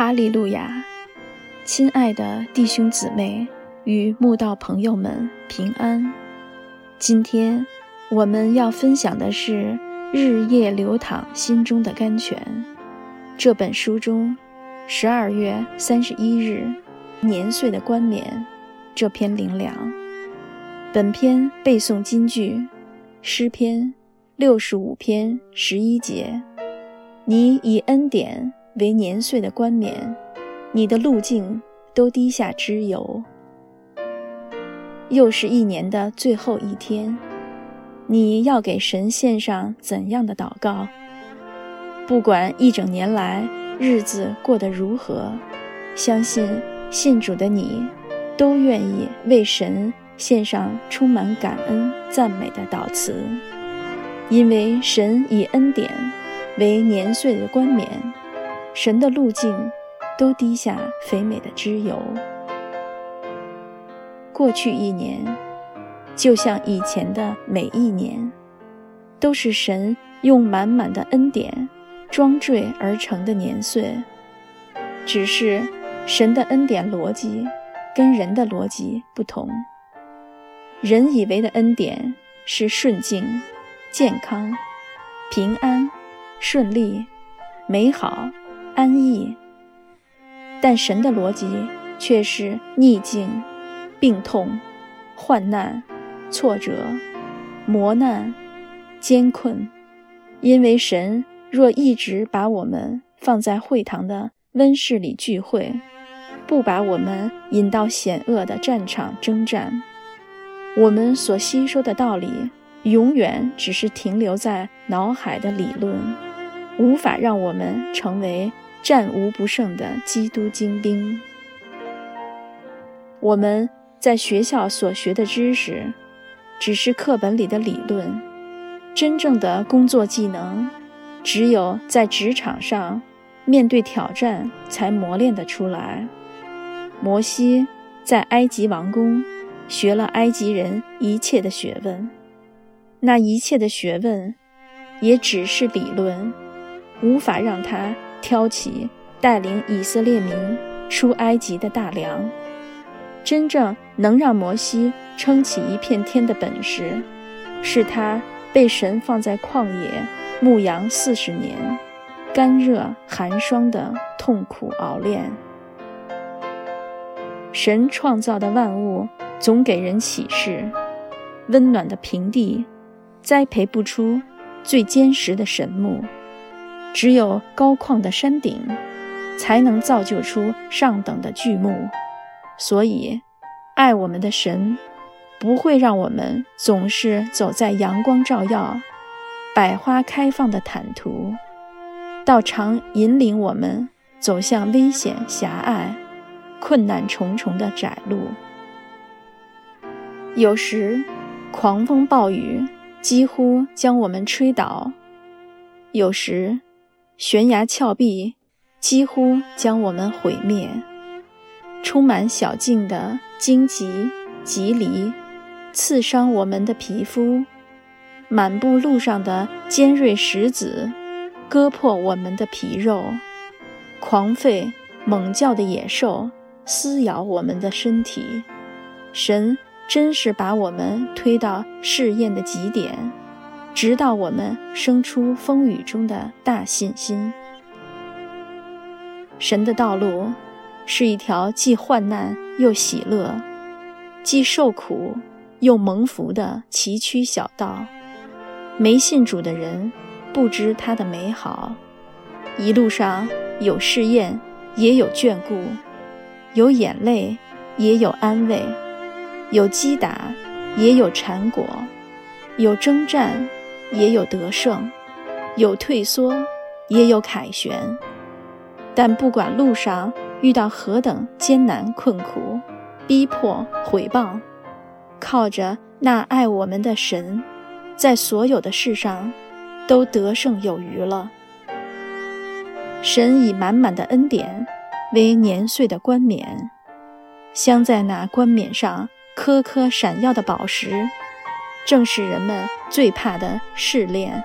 哈利路亚，亲爱的弟兄姊妹与慕道朋友们平安。今天我们要分享的是《日夜流淌心中的甘泉》这本书中十二月三十一日年岁的冠冕这篇灵粮。本篇背诵金句：诗篇六十五篇十一节，你以恩典。为年岁的冠冕，你的路径都滴下脂油。又是一年的最后一天，你要给神献上怎样的祷告？不管一整年来日子过得如何，相信信主的你，都愿意为神献上充满感恩赞美的祷词，因为神以恩典为年岁的冠冕。神的路径都滴下肥美的脂油。过去一年，就像以前的每一年，都是神用满满的恩典装缀而成的年岁。只是神的恩典逻辑跟人的逻辑不同。人以为的恩典是顺境、健康、平安、顺利、美好。安逸，但神的逻辑却是逆境、病痛、患难、挫折、磨难、艰困。因为神若一直把我们放在会堂的温室里聚会，不把我们引到险恶的战场征战，我们所吸收的道理永远只是停留在脑海的理论，无法让我们成为。战无不胜的基督精兵。我们在学校所学的知识，只是课本里的理论，真正的工作技能，只有在职场上面对挑战才磨练得出来。摩西在埃及王宫学了埃及人一切的学问，那一切的学问，也只是理论，无法让他。挑起带领以色列民出埃及的大梁，真正能让摩西撑起一片天的本事，是他被神放在旷野牧羊四十年，干热寒霜的痛苦熬炼。神创造的万物总给人启示，温暖的平地栽培不出最坚实的神木。只有高旷的山顶，才能造就出上等的巨木。所以，爱我们的神，不会让我们总是走在阳光照耀、百花开放的坦途，倒常引领我们走向危险狭隘、困难重重的窄路。有时，狂风暴雨几乎将我们吹倒；有时，悬崖峭壁几乎将我们毁灭，充满小径的荆棘、棘藜刺伤我们的皮肤；满布路上的尖锐石子割破我们的皮肉；狂吠猛叫的野兽撕咬我们的身体。神真是把我们推到试验的极点。直到我们生出风雨中的大信心。神的道路是一条既患难又喜乐，既受苦又蒙福的崎岖小道。没信主的人不知它的美好。一路上有试验，也有眷顾；有眼泪，也有安慰；有击打，也有缠果；有征战。也有得胜，有退缩，也有凯旋。但不管路上遇到何等艰难困苦、逼迫毁谤，靠着那爱我们的神，在所有的事上都得胜有余了。神以满满的恩典为年岁的冠冕，镶在那冠冕上颗颗闪耀的宝石。正是人们最怕的试炼。